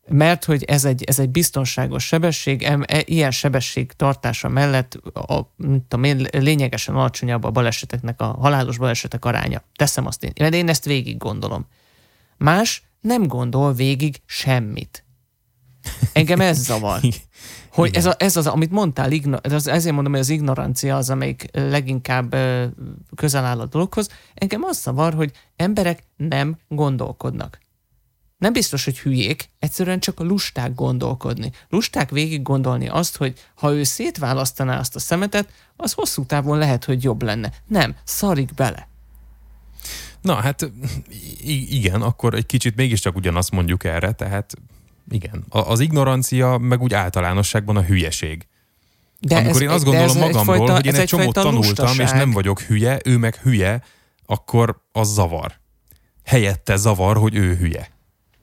mert hogy ez egy, ez egy biztonságos sebesség, e, ilyen sebesség tartása mellett a, tudom én, lényegesen alacsonyabb a baleseteknek, a halálos balesetek aránya. Teszem azt én, mert én ezt végig gondolom. Más nem gondol végig semmit. Engem ez zavar. [laughs] Hogy ez, a, ez az, amit mondtál, ez, ezért mondom, hogy az ignorancia az, amelyik leginkább közel áll a dologhoz. Engem az zavar, hogy emberek nem gondolkodnak nem biztos, hogy hülyék, egyszerűen csak a lusták gondolkodni. Lusták végig gondolni azt, hogy ha ő szétválasztaná azt a szemetet, az hosszú távon lehet, hogy jobb lenne. Nem, szarik bele. Na hát igen, akkor egy kicsit mégiscsak ugyanazt mondjuk erre, tehát igen. Az ignorancia meg úgy általánosságban a hülyeség. De Amikor ez, én azt gondolom magamról, egyfajta, hogy én egy csomót tanultam, lustaság. és nem vagyok hülye, ő meg hülye, akkor az zavar. Helyette zavar, hogy ő hülye.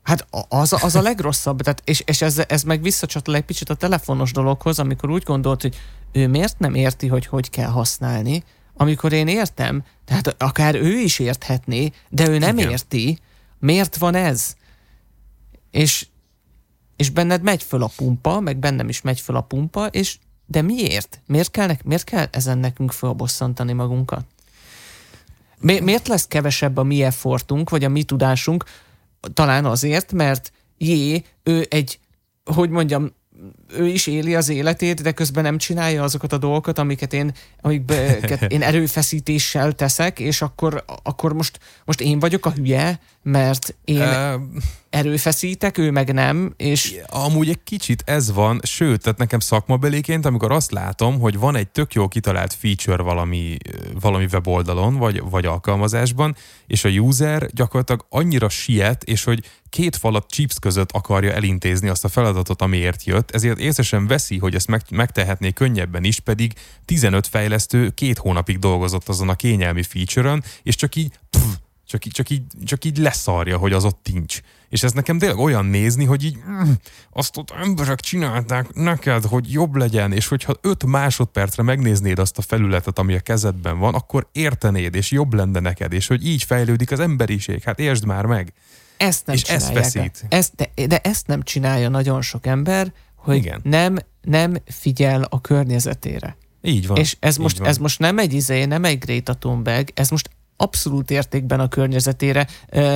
Hát az, az a legrosszabb, tehát, és, és ez, ez meg visszacsatol egy kicsit a telefonos dologhoz, amikor úgy gondolt, hogy ő miért nem érti, hogy hogy kell használni, amikor én értem, tehát akár ő is érthetné, de ő nem Igen. érti, miért van ez? És, és benned megy föl a pumpa, meg bennem is megy föl a pumpa, és de miért? Miért kell, miért kell ezen nekünk fölbosszantani magunkat? Mi, miért lesz kevesebb a mi effortunk, vagy a mi tudásunk, talán azért, mert jé, ő egy, hogy mondjam, ő is éli az életét, de közben nem csinálja azokat a dolgokat, amiket én, amiket én erőfeszítéssel teszek, és akkor, akkor most, most én vagyok a hülye, mert én erőfeszítek, ő meg nem, és... Amúgy egy kicsit ez van, sőt, tehát nekem szakmabeléként, amikor azt látom, hogy van egy tök jó kitalált feature valami, valami weboldalon, vagy, vagy alkalmazásban, és a user gyakorlatilag annyira siet, és hogy két falat chips között akarja elintézni azt a feladatot, amiért jött, ezért észesen veszi, hogy ezt meg, megtehetné könnyebben is, pedig 15 fejlesztő két hónapig dolgozott azon a kényelmi feature-ön, és csak így pff, csak, így, csak, így, csak így leszarja, hogy az ott nincs. És ez nekem tényleg olyan nézni, hogy így mm, azt ott emberek csinálták neked, hogy jobb legyen, és hogyha 5 másodpercre megnéznéd azt a felületet, ami a kezedben van, akkor értenéd, és jobb lenne neked, és hogy így fejlődik az emberiség. Hát értsd már meg. Ezt nem és ezt veszít. Ezt, de, de ezt nem csinálja nagyon sok ember, hogy Igen. Nem, nem figyel a környezetére. Így van. És ez, most, van. ez most nem egy izé, nem egy Greta Thunberg, ez most abszolút értékben a környezetére,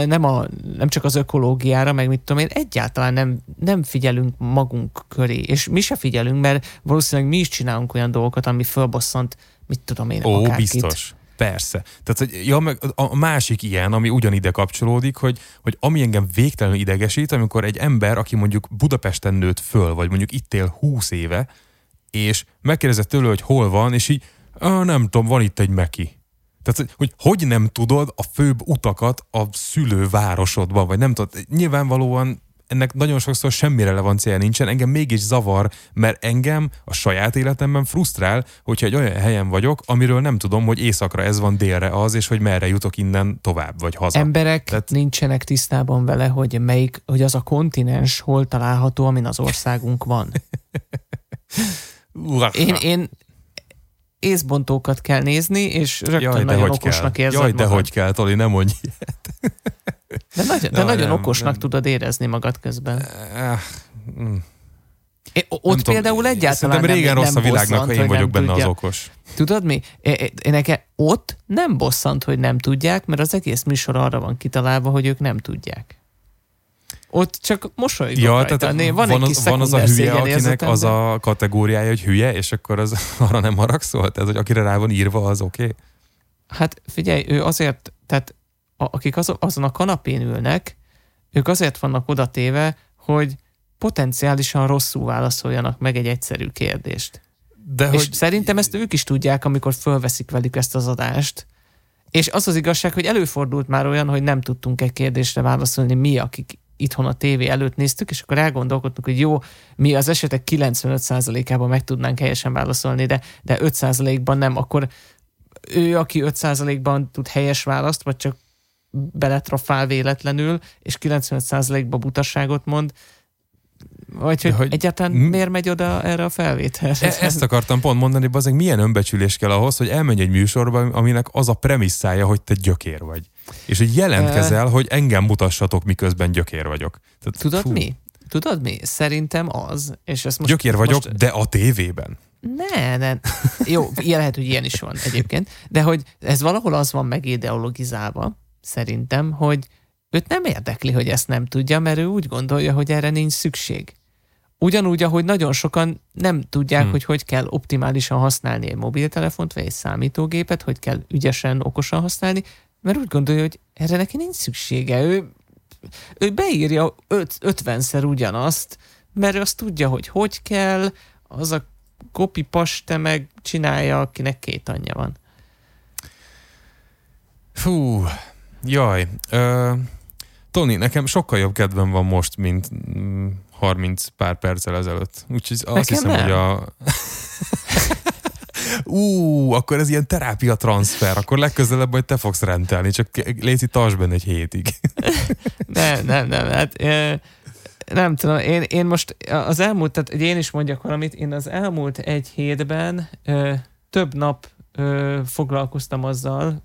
nem, a, nem csak az ökológiára, meg mit tudom én, egyáltalán nem, nem figyelünk magunk köré, és mi se figyelünk, mert valószínűleg mi is csinálunk olyan dolgokat, ami fölbosszant, mit tudom én, Ó, akárkit. biztos. Persze. Tehát hogy, ja, meg a másik ilyen, ami ugyanide kapcsolódik, hogy, hogy ami engem végtelenül idegesít, amikor egy ember, aki mondjuk Budapesten nőtt föl, vagy mondjuk itt él 20 éve, és megkérdezett tőle, hogy hol van, és így, nem tudom, van itt egy meki. Tehát, hogy hogy nem tudod a főbb utakat a szülővárosodban, vagy nem tudod, nyilvánvalóan ennek nagyon sokszor semmi relevancia nincsen, engem mégis zavar, mert engem a saját életemben frusztrál, hogyha egy olyan helyen vagyok, amiről nem tudom, hogy északra ez van, délre az, és hogy merre jutok innen tovább, vagy haza. Emberek Tehát... nincsenek tisztában vele, hogy melyik, hogy az a kontinens hol található, amin az országunk van. [laughs] én, én észbontókat kell nézni, és rögtön Jaj, nagyon okosnak kell. érzed Jaj, de magad. hogy kell, Toli, nem mondj ilyet. [laughs] De, nagy, de nagyon nem, okosnak nem. tudod érezni magad közben. Uh, É, ott nem például tudom, egyáltalán Szerintem régen nem, rossz a világnak, bosszant, ha én vagyok benne tudja. az okos. Tudod mi? Én nekem ott nem bosszant, hogy nem tudják, mert az egész műsor arra van kitalálva, hogy ők nem tudják. Ott csak mosolygok ja, rajta. Tehát van, van, egy van az a hülye, akinek az a kategóriája, hogy hülye, és akkor az [laughs] arra nem haragszol? Tehát, hogy akire rá van írva, az oké? Okay? Hát figyelj, ő azért, tehát a, akik az, azon a kanapén ülnek, ők azért vannak odatéve, hogy potenciálisan rosszul válaszoljanak meg egy egyszerű kérdést. De és hogy... szerintem ezt ők is tudják, amikor fölveszik velük ezt az adást. És az az igazság, hogy előfordult már olyan, hogy nem tudtunk egy kérdésre válaszolni mi, akik itthon a tévé előtt néztük, és akkor elgondolkodtunk, hogy jó, mi az esetek 95%-ában meg tudnánk helyesen válaszolni, de, de 5%-ban nem, akkor ő, aki 5%-ban tud helyes választ, vagy csak beletrafál véletlenül, és 95%-ba butaságot mond, vagy hogy, hogy egyáltalán m- miért megy oda erre a felvételre? E- ezt akartam pont mondani, bazeg, milyen önbecsülés kell ahhoz, hogy elmenj egy műsorba, aminek az a premisszája, hogy te gyökér vagy. És hogy jelentkezel, uh, hogy engem mutassatok, miközben gyökér vagyok. Tehát, tudod fú. mi? Tudod mi? Szerintem az, és ezt most... Gyökér vagyok, most... de a tévében. Ne, ne. Jó, ilyen lehet, hogy ilyen is van egyébként, de hogy ez valahol az van megideologizálva, szerintem, hogy őt nem érdekli, hogy ezt nem tudja, mert ő úgy gondolja, hogy erre nincs szükség. Ugyanúgy, ahogy nagyon sokan nem tudják, hmm. hogy hogy kell optimálisan használni egy mobiltelefont, vagy egy számítógépet, hogy kell ügyesen, okosan használni, mert úgy gondolja, hogy erre neki nincs szüksége. Ő, ő beírja öt, ötvenszer ugyanazt, mert ő azt tudja, hogy hogy kell, az a kopi paste meg csinálja, akinek két anyja van. Fú, jaj. Ö, Tony, nekem sokkal jobb kedvem van most, mint 30 mm, pár perccel ezelőtt. Úgyhogy azt nekem hiszem, nem. hogy a... [laughs] Ú, akkor ez ilyen terápia transfer, akkor legközelebb majd te fogsz rendelni, csak Léci, tarts benne egy hétig. nem, nem, nem, hát nem tudom, én, én most az elmúlt, tehát én is mondjak valamit, én az elmúlt egy hétben ö, több nap ö, foglalkoztam azzal,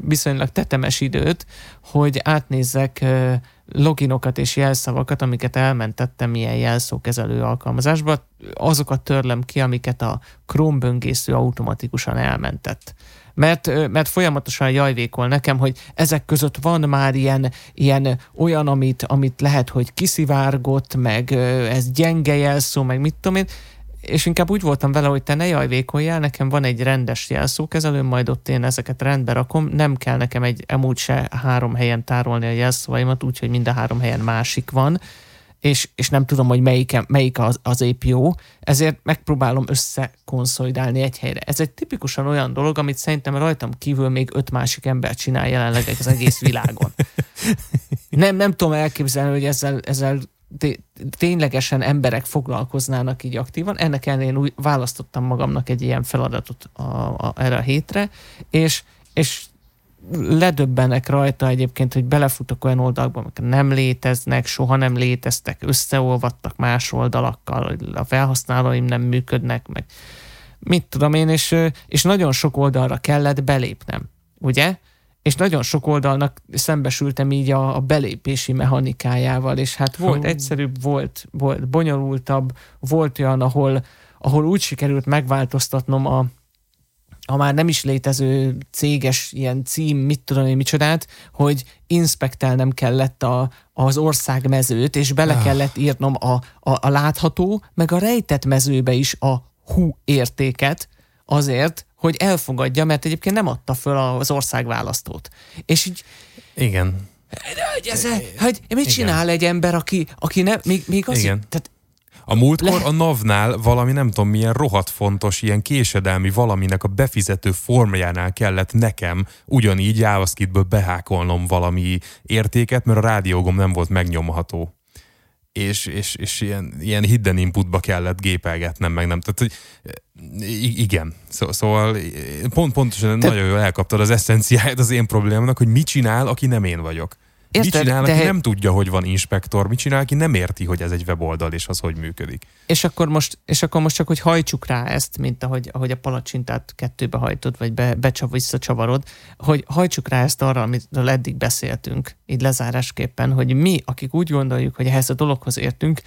viszonylag tetemes időt, hogy átnézzek ö, loginokat és jelszavakat, amiket elmentettem ilyen jelszókezelő alkalmazásba, azokat törlöm ki, amiket a Chrome böngésző automatikusan elmentett. Mert, mert folyamatosan jajvékol nekem, hogy ezek között van már ilyen, ilyen olyan, amit, amit lehet, hogy kiszivárgott, meg ez gyenge jelszó, meg mit tudom én, és inkább úgy voltam vele, hogy te ne jajvékoljál, nekem van egy rendes jelszókezelőm, majd ott én ezeket rendbe rakom, nem kell nekem egy emúgy se három helyen tárolni a jelszavaimat, úgyhogy mind a három helyen másik van, és, és nem tudom, hogy melyik, melyik az, az épp jó, ezért megpróbálom összekonszolidálni egy helyre. Ez egy tipikusan olyan dolog, amit szerintem rajtam kívül még öt másik ember csinál jelenleg az egész világon. [laughs] Nem, nem tudom elképzelni, hogy ezzel, ezzel ténylegesen emberek foglalkoznának így aktívan. Ennek ellenére úgy választottam magamnak egy ilyen feladatot a, a, erre a hétre, és, és ledöbbenek rajta egyébként, hogy belefutok olyan oldalakba, amik nem léteznek, soha nem léteztek, összeolvadtak más oldalakkal, a felhasználóim nem működnek, meg mit tudom én, és, és nagyon sok oldalra kellett belépnem, ugye? És nagyon sok oldalnak szembesültem így a, a belépési mechanikájával, és hát volt Hú. egyszerűbb, volt, volt bonyolultabb, volt olyan, ahol, ahol úgy sikerült megváltoztatnom a, a már nem is létező céges ilyen cím, mit tudom én, micsodát, hogy inspektelnem kellett a, az ország mezőt, és bele ah. kellett írnom a, a, a látható, meg a rejtett mezőbe is a hú értéket, azért, hogy elfogadja, mert egyébként nem adta föl az országválasztót. És így Igen. hogy, ez, hogy mit csinál egy ember, aki, aki ne, még, még az, Igen. tehát A múltkor Le- a NAV-nál valami nem tudom milyen rohadt fontos, ilyen késedelmi valaminek a befizető formájánál kellett nekem ugyanígy JavaScriptből behákolnom valami értéket, mert a rádiógom nem volt megnyomható. És, és, és ilyen, ilyen hidden inputba kellett gépelgetnem, meg nem. Tehát, hogy i- igen. Szó, szóval pont, pontosan Te- nagyon jól elkaptad az eszenciáját az én problémámnak, hogy mit csinál, aki nem én vagyok. Érted, mit csinál, de aki he- nem tudja, hogy van inspektor? Mit csinál, aki nem érti, hogy ez egy weboldal, és az hogy működik? És akkor most, és akkor most csak, hogy hajtsuk rá ezt, mint ahogy, ahogy a palacsintát kettőbe hajtod, vagy be, becsav, visszacsavarod, hogy hajtsuk rá ezt arra, amitől eddig beszéltünk, így lezárásképpen, hogy mi, akik úgy gondoljuk, hogy ehhez a dologhoz értünk,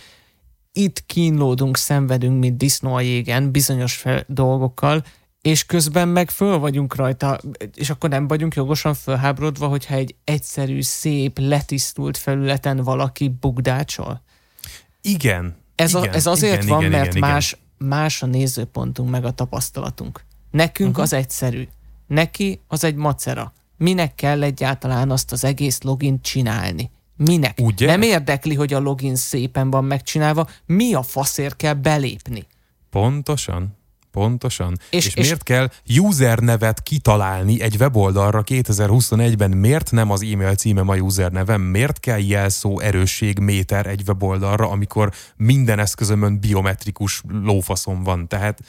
itt kínlódunk, szenvedünk, mint disznó a jégen bizonyos fel, dolgokkal, és közben meg föl vagyunk rajta, és akkor nem vagyunk jogosan fölháborodva, hogyha egy egyszerű, szép, letisztult felületen valaki bugdácsol. Igen. Ez, igen, a, ez azért igen, van, igen, mert igen, más, más a nézőpontunk, meg a tapasztalatunk. Nekünk uh-huh. az egyszerű. Neki az egy macera. Minek kell egyáltalán azt az egész login csinálni? Minek? Ugye? Nem érdekli, hogy a login szépen van megcsinálva, mi a faszért kell belépni? Pontosan. Pontosan. És- És, és, és- miért kell user nevet kitalálni egy weboldalra 2021-ben? Miért nem az e-mail címem a user nevem? Miért kell jelszó erősség méter egy weboldalra, amikor minden eszközömön biometrikus lófaszom van? Tehát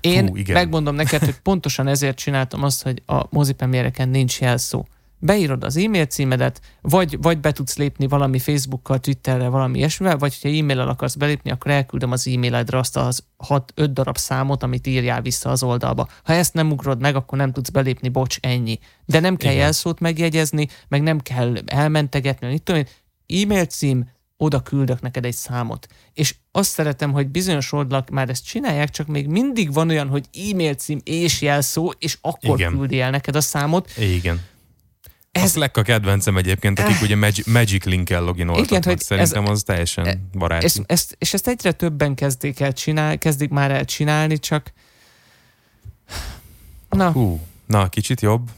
Én Hú, igen. megmondom neked, hogy pontosan ezért csináltam azt, hogy a mozipremiereken nincs jelszó. Beírod az e-mail címedet, vagy, vagy be tudsz lépni valami Facebookkal, Twitterre, valami ilyesmivel, vagy ha e-maillel akarsz belépni, akkor elküldöm az e-mailedre azt az 6-5 darab számot, amit írjál vissza az oldalba. Ha ezt nem ugrod meg, akkor nem tudsz belépni, bocs, ennyi. De nem kell Igen. jelszót megjegyezni, meg nem kell elmentegetni, mit tudom én, e-mail cím, oda küldök neked egy számot. És azt szeretem, hogy bizonyos oldalak már ezt csinálják, csak még mindig van olyan, hogy e-mail cím és jelszó, és akkor Igen. küldi el neked a számot. igen. Ez... A Ez- Slack a kedvencem egyébként, akik ugye Magic, Magic Link-el loginoltak. Igen, hogy Szerintem ez- az teljesen baráti. Ezt, ezt, és ezt egyre többen kezdik el csinál, kezdik már el csinálni, csak na, Hú, na, kicsit jobb.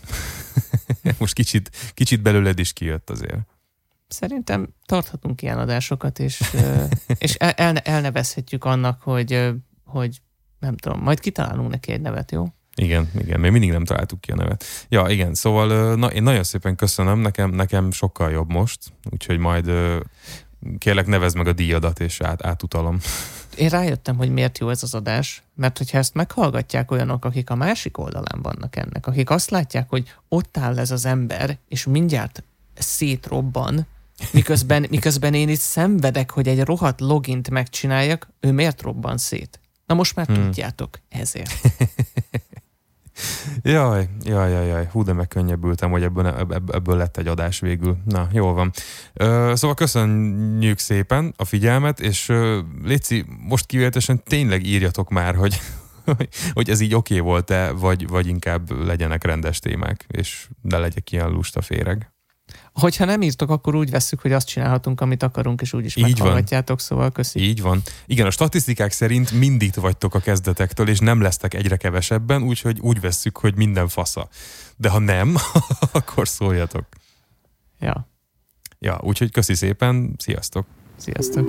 [laughs] Most kicsit, kicsit belőled is kijött azért. szerintem tarthatunk ilyen adásokat, és, és el, elne, elnevezhetjük annak, hogy, hogy nem tudom, majd kitalálunk neki egy nevet, jó? Igen, igen, még mindig nem találtuk ki a nevet. Ja, igen, szóval na, én nagyon szépen köszönöm, nekem, nekem sokkal jobb most, úgyhogy majd kérlek nevezd meg a díjadat, és át, átutalom. [laughs] Én rájöttem, hogy miért jó ez az adás, mert hogyha ezt meghallgatják olyanok, akik a másik oldalán vannak ennek, akik azt látják, hogy ott áll ez az ember, és mindjárt szétrobban, miközben, [laughs] miközben én itt szenvedek, hogy egy rohadt logint megcsináljak, ő miért robban szét? Na most már Hmm. tudjátok, ezért. [laughs] Jaj, jaj, jaj, jaj, hú, de megkönnyebbültem, hogy ebből, ebb- ebből lett egy adás végül. Na, jól van. Ö, szóval köszönjük szépen a figyelmet, és ö, Léci, most kivételesen tényleg írjatok már, hogy, hogy ez így oké okay volt-e, vagy, vagy inkább legyenek rendes témák, és ne legyek ilyen lusta féreg. Hogyha nem írtok, akkor úgy vesszük, hogy azt csinálhatunk, amit akarunk, és úgyis Így van. meghallgatjátok, szóval köszi. Így van. Igen, a statisztikák szerint mindig vagytok a kezdetektől, és nem lesztek egyre kevesebben, úgyhogy úgy vesszük, hogy minden fasza. De ha nem, [laughs] akkor szóljatok. Ja, Ja, úgyhogy köszi szépen, sziasztok! sziasztok.